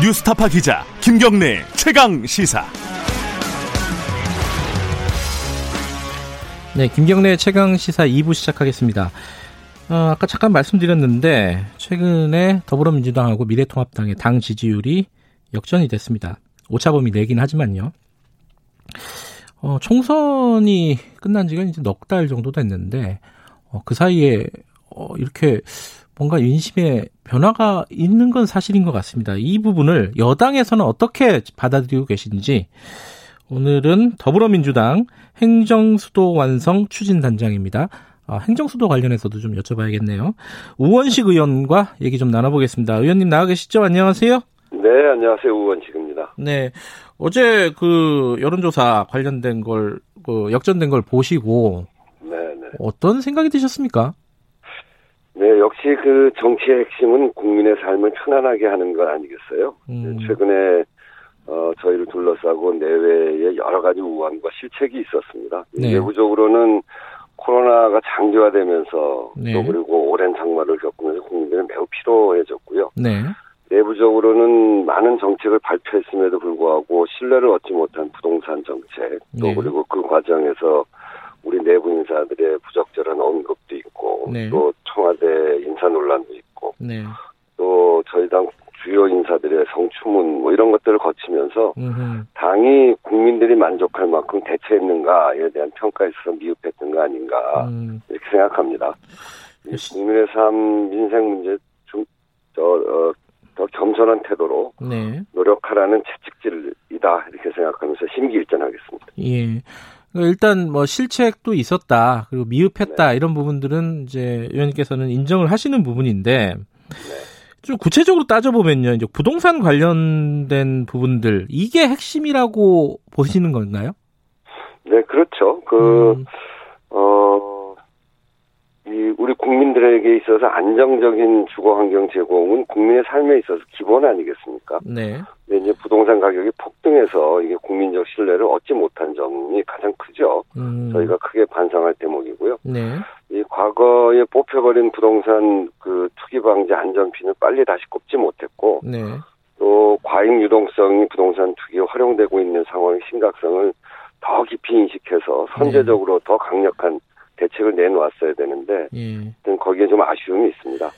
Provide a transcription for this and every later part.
뉴스타파 기자 김경래 최강 시사. 네, 김경래 최강 시사 2부 시작하겠습니다. 어, 아까 잠깐 말씀드렸는데 최근에 더불어민주당하고 미래통합당의 당 지지율이 역전이 됐습니다. 오차범위 내긴 하지만요. 어, 총선이 끝난 지가 이제 넉 달 정도 됐는데 어, 그 사이에 어, 이렇게 뭔가 인심에 변화가 있는 건 사실인 것 같습니다. 이 부분을 여당에서는 어떻게 받아들이고 계신지 오늘은 더불어민주당 행정수도 완성 추진단장입니다. 아, 행정수도 관련해서도 좀 여쭤봐야겠네요. 우원식 의원과 얘기 좀 나눠보겠습니다. 의원님 나와 계시죠? 안녕하세요. 네, 안녕하세요. 우원식입니다. 네. 어제 그 여론조사 관련된 걸, 그 역전된 걸 보시고. 네, 네. 어떤 생각이 드셨습니까? 네, 역시 그 정치의 핵심은 국민의 삶을 편안하게 하는 것 아니겠어요? 음. 최근에 어, 저희를 둘러싸고 내외에 여러 가지 우환과 실책이 있었습니다. 네. 내부적으로는 코로나가 장기화되면서 네. 또 그리고 오랜 장마를 겪으면서 국민들은 매우 피로해졌고요. 네. 내부적으로는 많은 정책을 발표했음에도 불구하고 신뢰를 얻지 못한 부동산 정책 또 네. 그리고 그 과정에서 우리 내부 인사들의 부적절한 언급도 있고 네. 또 청와대 인사 논란도 있고 네. 또 저희 당 주요 인사들의 성추문 뭐 이런 것들을 거치면서 음흠. 당이 국민들이 만족할 만큼 대처했는가에 대한 평가에 있어서 미흡했던 거 아닌가 음, 이렇게 생각합니다. 국민의 삶, 민생 문제 좀, 저, 어, 더 겸손한 태도로 네. 노력하라는 채찍질이다 이렇게 생각하면서 심기일전하겠습니다. 예. 그러니까 일단 뭐 실책도 있었다. 그리고 네. 미흡했다. 이런 부분들은 이제 의원님께서는 인정을 하시는 부분인데 좀 구체적으로 따져보면요. 이제 부동산 관련된 부분들 이게 핵심이라고 보시는 건가요? 네, 그렇죠. 그, 음, 어, 이, 우리 국민들에게 있어서 안정적인 주거 환경 제공은 국민의 삶에 있어서 기본 아니겠습니까? 네. 근데 이제 부동산 가격이 폭등해서 이게 국민적 신뢰를 얻지 못한 점이 가장 크죠. 음, 저희가 크게 반성할 대목이고요. 네. 이 과거에 뽑혀버린 부동산 그 투기 방지 안전핀을 빨리 다시 꼽지 못했고 네. 또 과잉 유동성이 부동산 투기에 활용되고 있는 상황의 심각성을 더 깊이 인식해서 선제적으로 더 강력한 대책을 내놓았어야 되는데 예. 거기에 좀 아쉬움이 있습니다.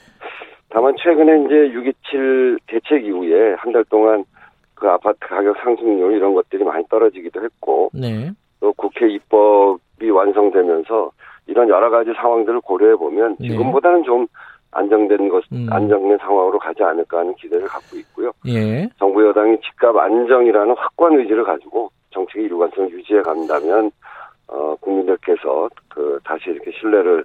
다만 최근에 이제 6.27 대책 이후에 한 달 동안 그 아파트 가격 상승률 이런 것들이 많이 떨어지기도 했고 네. 또 국회 입법이 완성되면서 이런 여러 가지 상황들을 고려해 보면 네. 지금보다는 좀 안정된 것, 음. 안정된 상황으로 가지 않을까 하는 기대를 갖고 있고요. 예. 정부 여당이 집값 안정이라는 확고한 의지를 가지고 정책의 일관성을 유지해 간다면 어, 국민들께서 그 다시 이렇게 신뢰를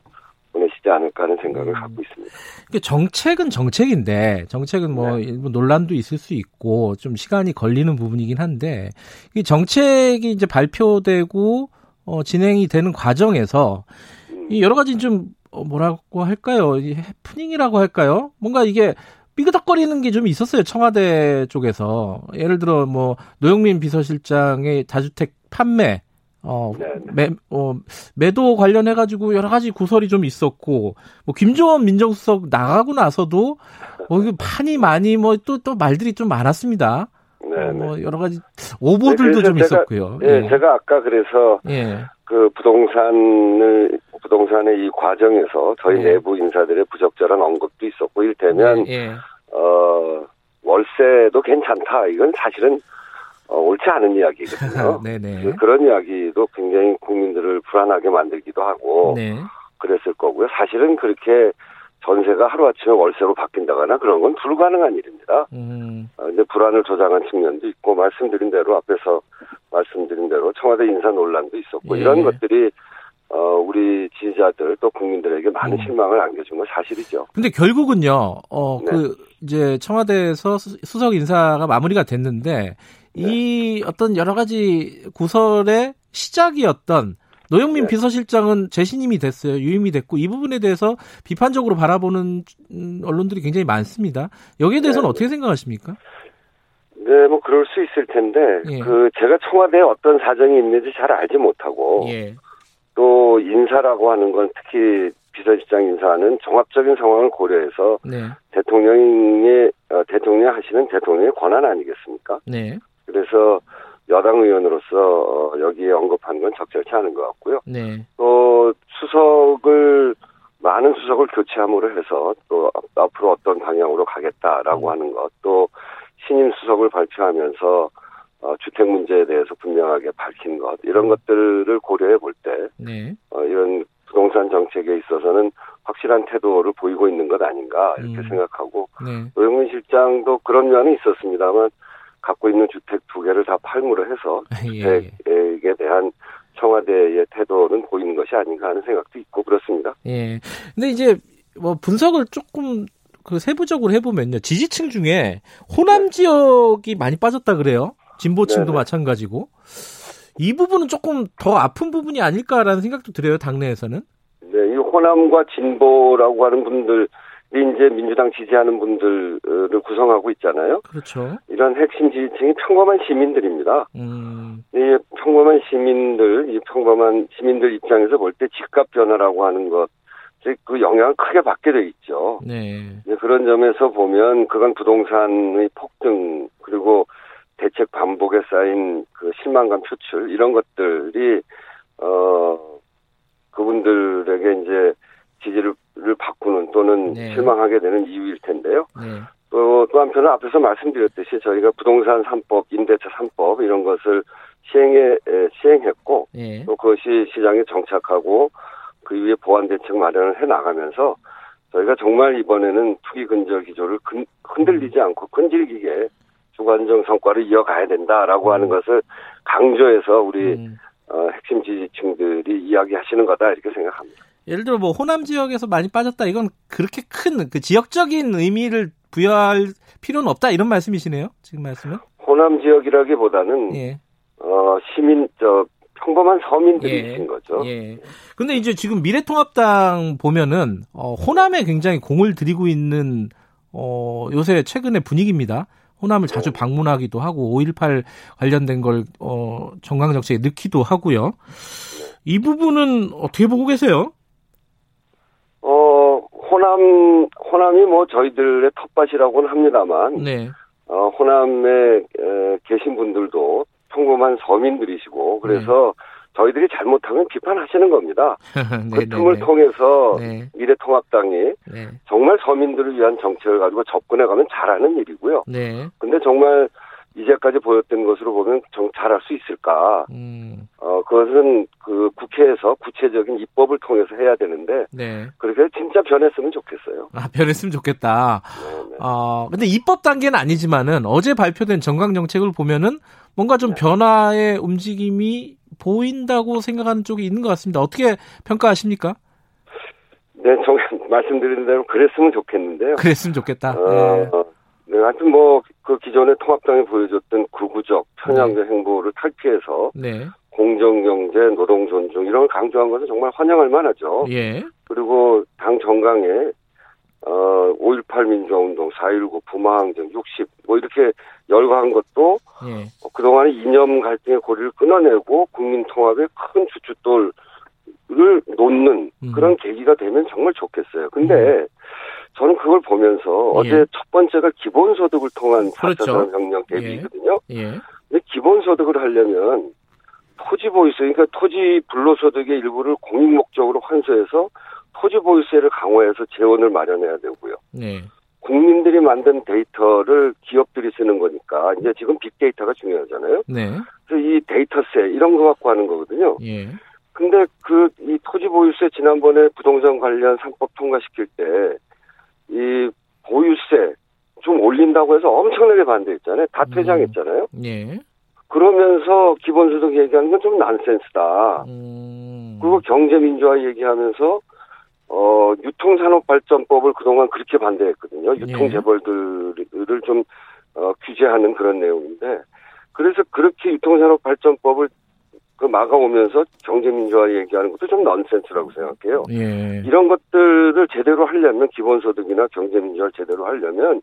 보내시지 않을까 하는 생각을 음. 갖고 있습니다. 그 정책은 정책인데 정책은 뭐 네. 일부 논란도 있을 수 있고 좀 시간이 걸리는 부분이긴 한데 이 정책이 이제 발표되고 어, 진행이 되는 과정에서 음, 이 여러 가지 좀 어, 뭐라고 할까요? 이 해프닝이라고 할까요? 뭔가 이게 삐그덕거리는 게 좀 있었어요 청와대 쪽에서 예를 들어 뭐 노영민 비서실장의 다주택 판매 어, 네, 매, 어, 매도 관련해 가지고 여러 가지 구설이 좀 있었고 뭐 김종원 민정수석 나가고 나서도 뭐 이거 판이 많이 뭐 또 또 말들이 좀 많았습니다. 네, 어, 네. 뭐 여러 가지 오보들도 네, 좀 제가- 있었고요. 예, 제가 아까 그래서 예. 그 부동산을 부동산의 이 과정에서 저희 네. 내부 인사들의 부적절한 언급도 있었고 이를테면 예. 어 월세도 괜찮다 이건 사실은 어, 옳지 않은 이야기거든요. 네네. 그- 그런 이야기도 굉장히 국민들을 불안하게 만들기도 하고 네. 그랬을 거고요. 사실은 그렇게 전세가 하루아침에 월세로 바뀐다거나 그런 건 불가능한 일입니다. 음. 아, 근데 불안을 조장한 측면도 있고 말씀드린 대로 앞에서 말씀드린 대로 청와대 인사 논란도 있었고 예. 이런 것들이 어, 우리 지지자들 또 국민들에게 많은 음. 실망을 안겨준 건 사실이죠. 근데 결국은요, 어, 네. 그, 이제 청와대에서 수- 수석 인사가 마무리가 됐는데, 이 네. 어떤 여러 가지 구설의 시작이었던 노영민 네. 비서실장은 재신임이 됐어요. 유임이 됐고, 이 부분에 대해서 비판적으로 바라보는 음, 언론들이 굉장히 많습니다. 여기에 대해서는 네. 어떻게 생각하십니까? 네, 뭐 그럴 수 있을 텐데 예. 그 제가 청와대에 어떤 사정이 있는지 잘 알지 못하고 예. 또 인사라고 하는 건 특히 비서실장 인사는 종합적인 상황을 고려해서 네. 대통령의 어, 대통령이 하시는 대통령의 권한 아니겠습니까? 네. 그래서 여당 의원으로서 어, 여기에 언급한 건 적절치 않은 것 같고요. 네. 또 수석을 많은 수석을 교체함으로 해서 또 앞- 앞으로 어떤 방향으로 가겠다라고 음. 하는 것, 또 신임 수석을 발표하면서 어, 주택 문제에 대해서 분명하게 밝힌 것 이런 음. 것들을 고려해 볼 때 네. 어, 이런 부동산 정책에 있어서는 확실한 태도를 보이고 있는 것 아닌가 이렇게 음. 생각하고 네. 노영민 실장도 그런 면이 있었습니다만 갖고 있는 주택 두 개를 다 팔므로 해서 예, 예. 주택에 대한 청와대의 태도는 보이는 것이 아닌가 하는 생각도 있고 그렇습니다. 예. 근데 이제 뭐 분석을 조금 그 세부적으로 해보면요. 지지층 중에 호남 지역이 많이 빠졌다 그래요. 진보층도 네네. 마찬가지고. 이 부분은 조금 더 아픈 부분이 아닐까라는 생각도 들어요. 당내에서는. 네, 이 호남과 진보라고 하는 분들이 이제 민주당 지지하는 분들을 구성하고 있잖아요. 그렇죠. 이런 핵심 지지층이 평범한 시민들입니다. 음, 이 평범한 시민들, 이 평범한 시민들 입장에서 볼 때 집값 변화라고 하는 것, 그 영향을 크게 받게 돼 있죠. 네. 이제 그런 점에서 보면 그건 부동산의 폭등 그리고 대책 반복에 쌓인 그 실망감 표출 이런 것들이 어 그분들에게 이제 지지를 바꾸는 또는 네. 실망하게 되는 이유일 텐데요. 네. 또, 또 한편은 앞에서 말씀드렸듯이 저희가 부동산 3법, 임대차 3법 이런 것을 시행해 에, 시행했고 예. 또 그것이 시장에 정착하고 그 이후에 보완 대책 마련을 해 나가면서 저희가 정말 이번에는 투기 근절 기조를 근- 흔들리지 않고 끈질기게 주관적 성과를 이어가야 된다라고 하는 것을 강조해서 우리 음. 어, 핵심 지지층들이 이야기하시는 거다 이렇게 생각합니다. 예를 들어 뭐 호남 지역에서 많이 빠졌다 이건 그렇게 큰 그 지역적인 의미를 부여할 필요는 없다 이런 말씀이시네요. 지금 말씀은. 호남 지역이라기보다는 예. 어, 시민 저 평범한 서민들이신 예. 거죠. 예. 근데 이제 지금 미래통합당 보면은 어, 호남에 굉장히 공을 들이고 있는 어, 요새 최근의 분위기입니다. 호남을 자주 네. 방문하기도 하고 5.18 관련된 걸 어, 정강 정책에 넣기도 하고요. 이 부분은 어떻게 보고 계세요? 어, 호남 호남이 뭐 저희들의 텃밭이라고는 합니다만 네. 어, 호남에 에, 계신 분들도 평범한 서민들이시고 그래서 저희들이 잘못하면 비판하시는 겁니다. 그 네, 틈을 네, 통해서 네. 미래통합당이 네. 정말 서민들을 위한 정책을 가지고 접근해 가면 잘하는 일이고요. 네. 근데 정말 이제까지 보였던 것으로 보면 정 잘할 수 있을까? 음. 어, 그것은 그 국회에서 구체적인 입법을 통해서 해야 되는데 네. 그렇게 진짜 변했으면 좋겠어요. 아, 변했으면 좋겠다. 네, 네. 어, 근데 입법 단계는 아니지만은 어제 발표된 정강 정책을 보면은 뭔가 네. 좀 변화의 움직임이 보인다고 생각하는 쪽이 있는 것 같습니다. 어떻게 평가하십니까? 네, 정 말씀드린 대로 그랬으면 좋겠는데요. 그랬으면 좋겠다. 어, 네. 네, 하여튼 뭐, 그 기존의 통합당이 보여줬던 구구적 편향적 행보를 탈피해서 네. 공정경제, 노동 존중 이런 걸 강조한 것은 정말 환영할 만하죠. 예. 그리고 당 정강에 어, 5.18 민주화운동, 4.19 부마항쟁, 60, 뭐 이렇게 열거한 것도 예. 그동안의 이념 갈등의 고리를 끊어내고 국민 통합의 큰 주춧돌을 놓는 음. 그런 계기가 되면 정말 좋겠어요. 근데 저는 그걸 보면서 예. 어제 첫 번째가 기본소득을 통한 그렇죠. 4차 혁명 대비거든요. 예. 근데 기본소득을 하려면 토지 보유세, 그러니까 토지 불로소득의 일부를 공익 목적으로 환수해서 토지 보유세를 강화해서 재원을 마련해야 되고요. 네. 국민들이 만든 데이터를 기업들이 쓰는 거니까 이제 지금 빅데이터가 중요하잖아요. 네. 그래서 이 데이터세 이런 거 갖고 하는 거거든요. 예. 근데 그 이 토지 보유세 지난번에 부동산 관련 3법 통과시킬 때 이 보유세 좀 올린다고 해서 엄청나게 반대했잖아요. 다 음. 퇴장했잖아요. 예. 그러면서 기본소득 얘기하는 건 좀 난센스다. 음. 그리고 경제민주화 얘기하면서 어 유통산업발전법을 그동안 그렇게 반대했거든요. 예. 유통재벌들을 좀 어, 규제하는 그런 내용인데 그래서 그렇게 유통산업발전법을 그 막아오면서 경제민주화 얘기하는 것도 좀 넌센스라고 생각해요. 예. 이런 것들을 제대로 하려면 기본소득이나 경제민주화를 제대로 하려면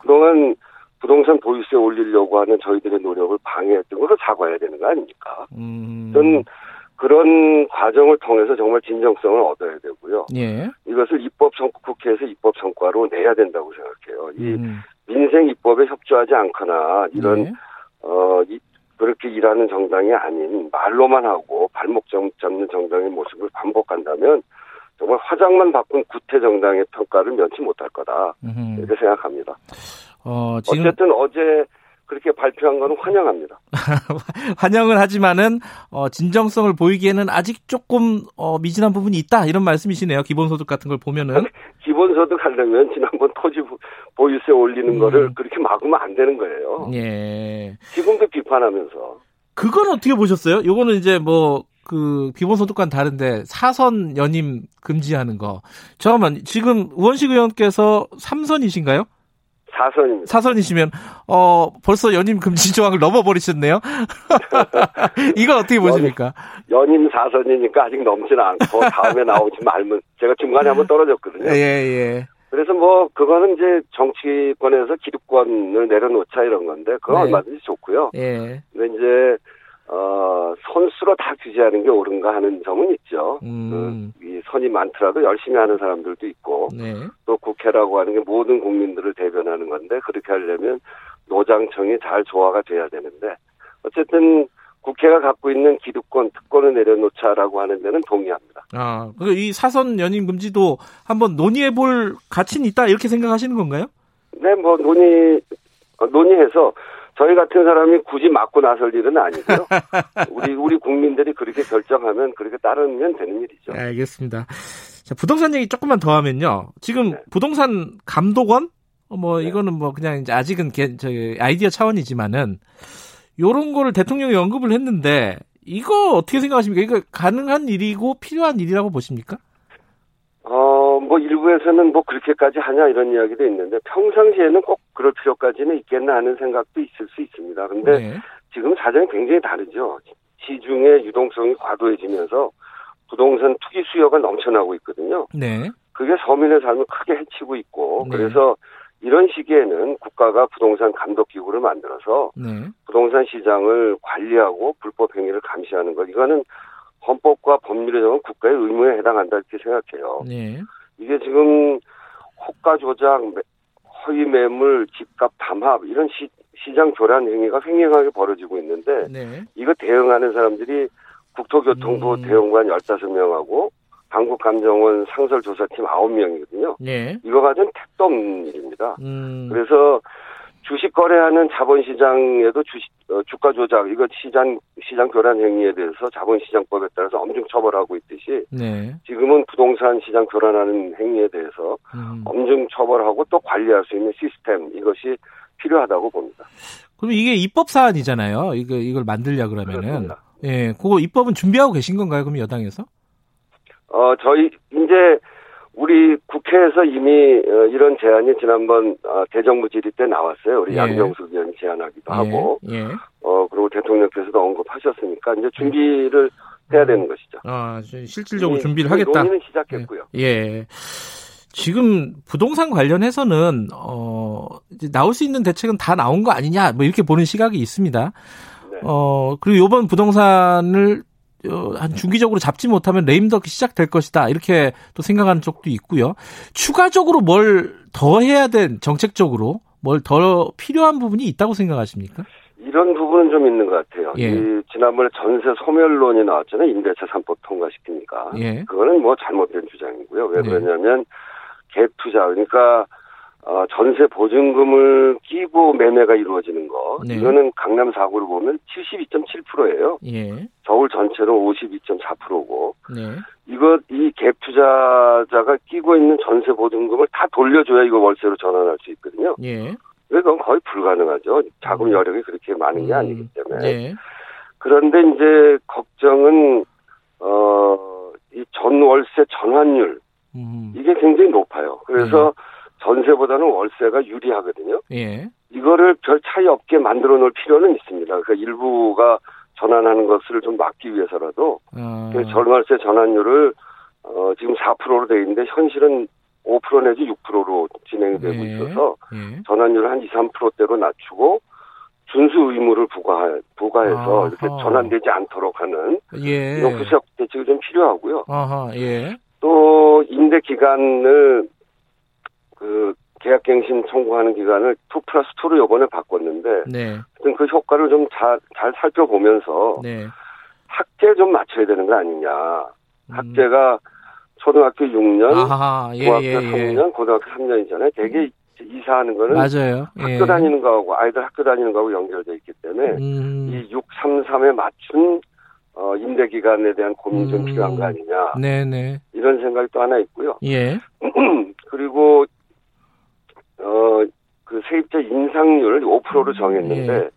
그동안 부동산 보유세 올리려고 하는 저희들의 노력을 방해했던 것을 사과해야 되는 거 아닙니까? 음. 저는 그런 과정을 통해서 정말 진정성을 얻어야 되고요. 예. 이것을 입법 성 국회에서 입법 성과로 내야 된다고 생각해요. 이 음. 민생 입법에 협조하지 않거나 이런 네. 어 이, 그렇게 일하는 정당이 아닌 말로만 하고 발목 정- 잡는 정당의 모습을 반복한다면 정말 화장만 바꾼 구태 정당의 평가를 면치 못할 거다 음흠. 이렇게 생각합니다. 어, 지금 어쨌든 어제 그렇게 발표한 거는 환영합니다. 환영을 하지만은 어, 진정성을 보이기에는 아직 조금 어, 미진한 부분이 있다 이런 말씀이시네요. 기본소득 같은 걸 보면은 기본소득 하려면 지난번 토지 보- 보유세 올리는 음. 거를 그렇게 막으면 안 되는 거예요. 예 지금도 비판하면서 그건 어떻게 보셨어요? 요거는 이제 뭐 그 기본소득과는 다른데 사선 연임 금지하는 거 잠깐만 지금 우원식 의원께서 삼선이신가요? 사선입니다. 사선이시면 어 벌써 연임 금지 조항을 넘어버리셨네요. 이건 어떻게 보십니까? 연임 사선이니까 아직 넘지는 않고 다음에 나오지 말면 제가 중간에 한번 떨어졌거든요. 예 예. 그래서 뭐 그거는 이제 정치권에서 기득권을 내려놓자 이런 건데 그건 네. 얼마든지 좋고요. 예. 근데 이제 어 선수로 다 규제하는 게 옳은가 하는 점은 있죠. 음. 그, 이 선이 많더라도 열심히 하는 사람들도 있고 네. 또 국회라고 하는 게 모든 국민들을 대변하는 건데 그렇게 하려면 노장청이 잘 조화가 돼야 되는데 어쨌든 국회가 갖고 있는 기득권 특권을 내려놓자라고 하는 데는 동의합니다. 아, 그이 사선 연임 금지도 한번 논의해 볼 가치는 있다 이렇게 생각하시는 건가요? 네, 뭐 논의 어, 논의해서 저희 같은 사람이 굳이 맞고 나설 일은 아니고요. 우리 우리 국민들이 그렇게 결정하면 그렇게 따르면 되는 일이죠. 네, 알겠습니다. 자, 부동산 얘기 조금만 더 하면요. 지금 네. 부동산 감독원 어, 뭐 네. 이거는 뭐 그냥 이제 아직은 개, 저기 아이디어 차원이지만은 요런 거를 대통령이 언급을 했는데 이거 어떻게 생각하십니까? 이거 가능한 일이고 필요한 일이라고 보십니까? 일부에서는 뭐 그렇게까지 하냐 이런 이야기도 있는데 평상시에는 꼭 그럴 필요까지는 있겠나 하는 생각도 있을 수 있습니다. 근데 네. 지금 사정이 굉장히 다르죠. 시중의 유동성이 과도해지면서 부동산 투기 수요가 넘쳐나고 있거든요. 네. 그게 서민의 삶을 크게 해치고 있고 네. 그래서 이런 시기에는 국가가 부동산 감독 기구를 만들어서 네. 부동산 시장을 관리하고 불법 행위를 감시하는 것 이거는 헌법과 법률에 정한 국가의 의무에 해당한다 이렇게 생각해요. 네. 이게 지금 호가 조작, 매- 허위 매물, 집값 담합 이런 시, 시장 교란 행위가 횡행하게 벌어지고 있는데 네. 이거 대응하는 사람들이 국토교통부 음. 대응관 15명하고 한국감정원 상설조사팀 9명이거든요. 네. 이거 가진 택도 없는 일입니다. 음. 그래서 주식 거래하는 자본시장에도 주식 어, 주가 조작 이거 시장 시장 교란 행위에 대해서 자본시장법에 따라서 엄중 처벌하고 있듯이 네. 지금은 부동산 시장 교란하는 행위에 대해서 음. 엄중 처벌하고 또 관리할 수 있는 시스템 이것이 필요하다고 봅니다. 그럼 이게 입법 사안이잖아요. 이거 이걸 만들려 그러면은 그렇습니다. 예, 그거 입법은 준비하고 계신 건가요? 그럼 여당에서? 어 저희 이제 우리 국회에서 이미 어, 이런 제안이 지난번 어, 대정부 질의 때 나왔어요. 우리 예. 양정숙 의원이 제안하기도 하고 예. 예. 어 그리고 대통령께서도 언급하셨으니까 이제 준비를 해야 되는 것이죠. 아, 저 실질적으로 준비를 하겠다. 논의는 시작했고요. 예. 지금 부동산 관련해서는 어 이제 나올 수 있는 대책은 다 나온 거 아니냐 뭐 이렇게 보는 시각이 있습니다. 네. 어 그리고 이번 부동산을 어, 한 중기적으로 잡지 못하면 레임덕이 시작될 것이다 이렇게 또 생각하는 쪽도 있고요. 추가적으로 뭘 더 해야 된 정책적으로 뭘 더 필요한 부분이 있다고 생각하십니까? 이런 부분은 좀 있는 것 같아요. 예. 이 지난번에 전세 소멸론이 나왔잖아요. 임대차 3법 통과시키니까. 예. 그거는 뭐 잘못된 주장이고요. 왜 네. 그러냐면 갭 투자 그러니까 어, 전세 보증금을 끼고 매매가 이루어지는 거. 네. 이거는 강남 4구를 보면 72.7%예요. 예. 서울 전체로 52.4%고. 네. 이거 이 갭 투자자가 끼고 있는 전세 보증금을 다 돌려줘야 이거 월세로 전환할 수 있거든요. 예. 그건 거의 불가능하죠. 자금 여력이 그렇게 많은 게 음, 아니기 때문에. 예. 그런데 이제 걱정은 어이 전월세 전환율 음, 이게 굉장히 높아요. 그래서 전세보다는 월세가 유리하거든요. 예. 이거를 별 차이 없게 만들어 놓을 필요는 있습니다. 그러니까 일부가 전환하는 것을 좀 막기 위해서라도 어, 그 전월세 전환율을 어 지금 4%로 돼 있는데 현실은 5% 내지 6%로 진행이 되고 예. 있어서 예. 전환율을 한 2, 3%대로 낮추고 준수 의무를 부과 부과해서 아하. 이렇게 전환되지 않도록 하는 예. 이런 구체적 대책이 좀 필요하고요. 아하, 예. 또 임대 기간을 그 계약갱신 청구하는 기간을 2 플러스 2로 요번에 바꿨는데 네. 그 효과를 좀 잘 잘 살펴보면서 네. 학제 좀 맞춰야 되는 거 아니냐. 음. 학제가 초등학교 6년, 아하, 예, 중학교 예, 예. 3년, 고등학교 3년이잖아요. 되게 이사하는 거는 맞아요. 예. 학교 다니는 거하고 아이들 학교 다니는 거하고 연결돼 있기 때문에 음, 이 6, 3, 3에 맞춘 어, 임대 기간에 대한 고민이 좀 음. 필요한 거 아니냐 네네. 이런 생각이 또 하나 있고요. 예. 그리고 어 그 세입자 인상률 5%로 정했는데 예.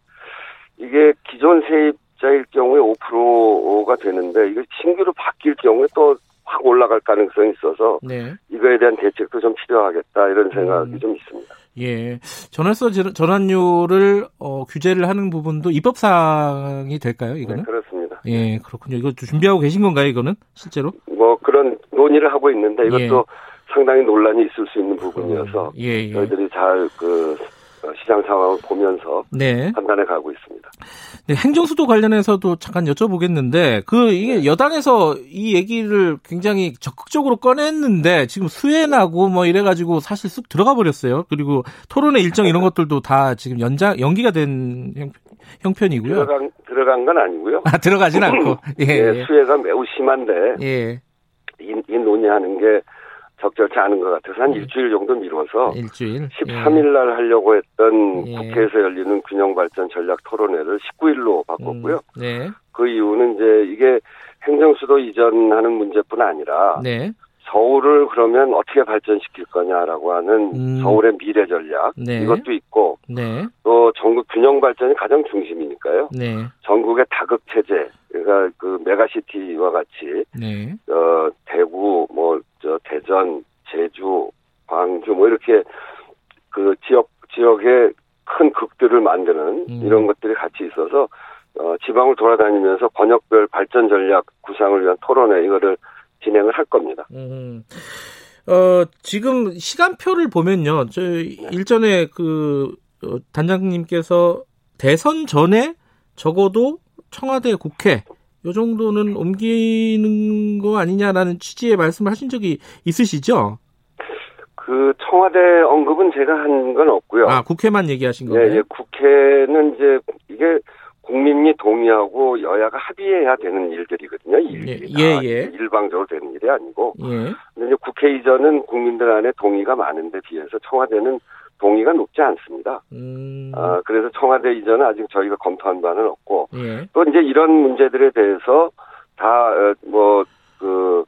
이게 기존 세입자일 경우에 5%가 되는데 이게 신규로 바뀔 경우에 또 확 올라갈 가능성이 있어서 네. 이거에 대한 대책도 좀 필요하겠다 이런 생각이 음. 좀 있습니다. 예. 전월세 전- 전환료를 어, 규제를 하는 부분도 입법 사항이 될까요? 네, 이거는? 그렇습니다. 예, 그렇군요. 이거 준비하고 계신 건가요, 이거는? 실제로? 뭐 그런 논의를 하고 있는데 이것도 예. 상당히 논란이 있을 수 있는 부분이어서 예, 예. 저희들이 잘 그 시장 상황을 보면서 네. 판단해 가고 있습니다. 네, 행정수도 관련해서도 잠깐 여쭤보겠는데, 그, 이게 여당에서 이 얘기를 굉장히 적극적으로 꺼냈는데, 지금 수혜나고 뭐 이래가지고 사실 쑥 들어가 버렸어요. 그리고 토론회 일정 이런 것들도 다 지금 연장, 연기가 된 형, 형편이고요. 들어간 들어간 건 아니고요. 아, 들어가진 않고. 예, 예, 예. 수혜가 매우 심한데 예. 이, 이 논의하는 게 적절치 않은 것 같아서 한 예. 일주일 정도 미뤄서 일주일. 13일 날 하려고 했던 예. 국회에서 열리는 균형 발전 전략 토론회를 19일로 예. 바꿨고요. 음, 네. 그 이유는 이제 이게 행정 수도 이전하는 문제뿐 아니라 네. 서울을 그러면 어떻게 발전시킬 거냐라고 하는 음. 서울의 미래 전략 네. 이것도 있고 네. 또 전국 균형 발전이 가장 중심이니까요. 네. 전국의 다극 체제, 그러니까 그 메가시티와 같이 네. 어 대구, 뭐 저 대전, 제주, 광주 뭐 이렇게 그 지역 지역의 큰 극들을 만드는 음. 이런 것들이 같이 있어서 어 지방을 돌아다니면서 번역별 발전 전략 구상을 위한 토론회 이거를 진행을 할 겁니다. 음. 어, 지금 시간표를 보면요. 저 일전에 그 어, 단장님께서 대선 전에 적어도 청와대 국회 요 정도는 옮기는 거 아니냐라는 취지의 말씀을 하신 적이 있으시죠? 그 청와대 언급은 제가 한 건 없고요. 아, 국회만 얘기하신 예, 거예요? 예, 국회는 이제 이게 국민이 동의하고 여야가 합의해야 되는 일들이거든요. 이 일들이 예, 다 예. 일방적으로 되는 일이 아니고. 예. 근데 이제 국회 이전은 국민들 안에 동의가 많은데 비해서 청와대는 동의가 높지 않습니다. 음. 아, 그래서 청와대 이전은 아직 저희가 검토한 바는 없고 예. 또 이제 이런 문제들에 대해서 다 뭐그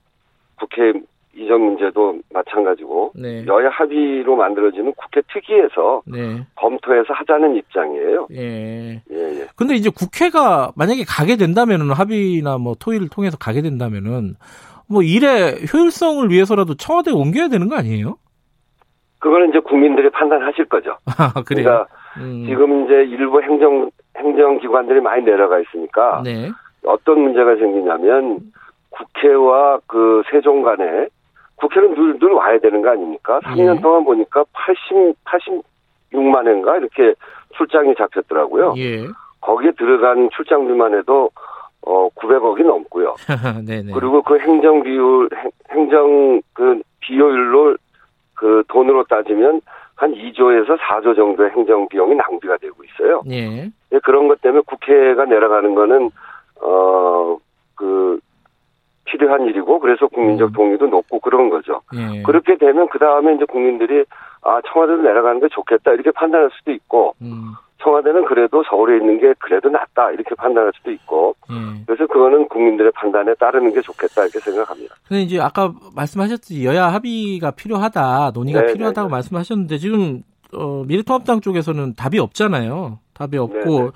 국회 이전 문제도 마찬가지고 네. 여야 합의로 만들어지는 국회 특위에서 네. 검토해서 하자는 입장이에요. 예. 예, 예. 근데 이제 국회가 만약에 가게 된다면은 합의나 뭐 토의를 통해서 가게 된다면은 뭐 일의 효율성을 위해서라도 청와대에 옮겨야 되는 거 아니에요? 그거는 이제 국민들이 판단하실 거죠. 아, 그래요. 그러니까 음, 지금 이제 일부 행정 행정기관들이 많이 내려가 있으니까 네. 어떤 문제가 생기냐면 국회와 그 세종 간에 국회는 늘, 늘 와야 되는 거 아닙니까? 3년 예. 동안 보니까 80, 86만 회인가 이렇게 출장이 잡혔더라고요. 예. 거기에 들어간 출장비만 해도 어 900억이 넘고요. 네네. 그리고 그 행정 비율 행- 행정 그 비효율로 그 돈으로 따지면 한 2조에서 4조 정도의 행정 비용이 낭비가 되고 있어요. 예. 예, 그런 것 때문에 국회가 내려가는 거는 어그 필요한 일이고 그래서 국민적 음. 동의도 높고 그런 거죠. 예. 그렇게 되면 그 다음에 이제 국민들이 아 청와대로 내려가는 게 좋겠다 이렇게 판단할 수도 있고 음, 청와대는 그래도 서울에 있는 게 그래도 낫다 이렇게 판단할 수도 있고 예. 그래서 그거는 국민들의 판단에 따르는 게 좋겠다 이렇게 생각합니다. 근데 이제 아까 말씀하셨듯이 여야 합의가 필요하다, 논의가 네, 필요하다고 네, 네. 말씀하셨는데 지금 어, 미래통합당 쪽에서는 답이 없잖아요. 답이 없고 네, 네.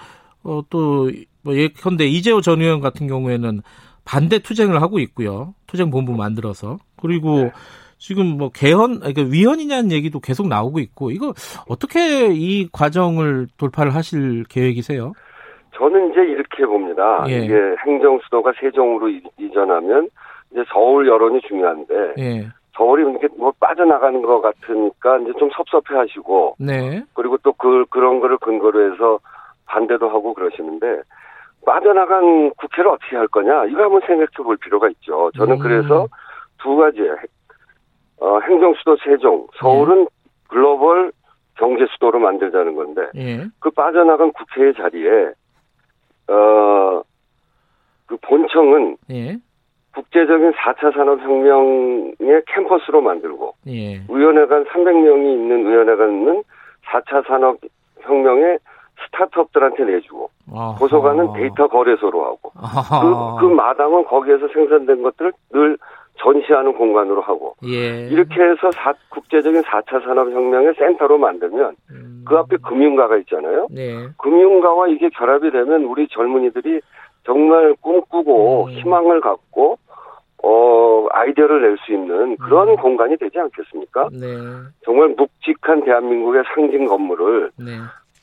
어, 또뭐 예컨대 이재호 전 의원 같은 경우에는 반대 투쟁을 하고 있고요. 투쟁 본부 만들어서 그리고 네. 지금 뭐 개헌, 그러니까 위헌이냐는 얘기도 계속 나오고 있고 이거 어떻게 이 과정을 돌파를 하실 계획이세요? 저는 이제 이렇게 봅니다. 예. 이게 행정 수도가 세종으로 이- 이전하면 이제 서울 여론이 중요한데 예, 서울이 이렇게 뭐 빠져나가는 것 같으니까 이제 좀 섭섭해하시고 네, 그리고 또 그 그런 거를 근거로 해서 반대도 하고 그러시는데 빠져나간 국회를 어떻게 할 거냐 이거 한번 생각해 볼 필요가 있죠. 저는 음. 그래서 두 가지예요. 어, 행정 수도 세종 서울은 글로벌 경제 수도로 만들자는 건데 예. 그 빠져나간 국회의 자리에 어 그 본청은 예. 국제적인 4차 산업혁명의 캠퍼스로 만들고 예. 의원회관 300명이 있는 의원회관은 4차 산업혁명의 스타트업들한테 내주고 어허. 도서관은 데이터 거래소로 하고. 그, 그 마당은 거기에서 생산된 것들을 늘 전시하는 공간으로 하고 예. 이렇게 해서 사- 국제적인 4차 산업혁명의 센터로 만들면 음. 그 앞에 금융가가 있잖아요. 네. 금융가와 이게 결합이 되면 우리 젊은이들이 정말 꿈꾸고 음. 희망을 갖고 어 아이디어를 낼 수 있는 그런 음. 공간이 되지 않겠습니까? 네. 정말 묵직한 대한민국의 상징 건물을 네.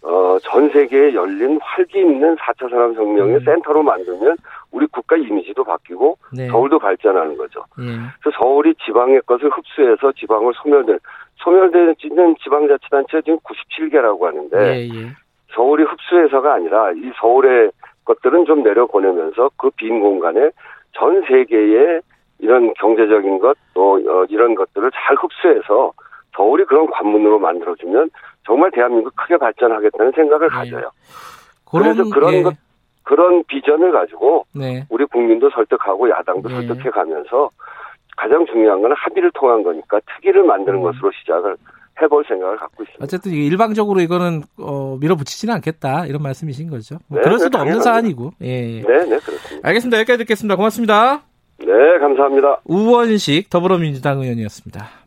어, 전 세계에 열린 활기 있는 4차 산업혁명의 음. 센터로 만들면 우리 국가 이미지도 바뀌고 네. 서울도 발전하는 거죠. 예. 그래서 서울이 지방의 것을 흡수해서 지방을 소멸된 소멸되는 지방자치단체 지금 97개라고 하는데 예, 예. 서울이 흡수해서가 아니라 이 서울의 것들은 좀 내려보내면서 그 빈 공간에 전 세계의 이런 경제적인 것또 어, 이런 것들을 잘 흡수해서 서울이 그런 관문으로 만들어주면 정말 대한민국 크게 발전하겠다는 생각을 네. 가져요. 그런 그래서 그런 예. 것 그런 비전을 가지고 네. 우리 국민도 설득하고 야당도 예. 설득해 가면서 가장 중요한 건 합의를 통한 거니까 특위를 만드는 음. 것으로 시작을 해볼 생각을 갖고 있습니다. 어쨌든 일방적으로 이거는 어, 밀어붙이지는 않겠다 이런 말씀이신 거죠. 뭐 네, 그럴 네, 수도 없는. 사안이고. 예. 예. 네, 네, 그렇습니다. 알겠습니다. 여기까지 듣겠습니다. 고맙습니다. 네, 감사합니다. 우원식 더불어민주당 의원이었습니다.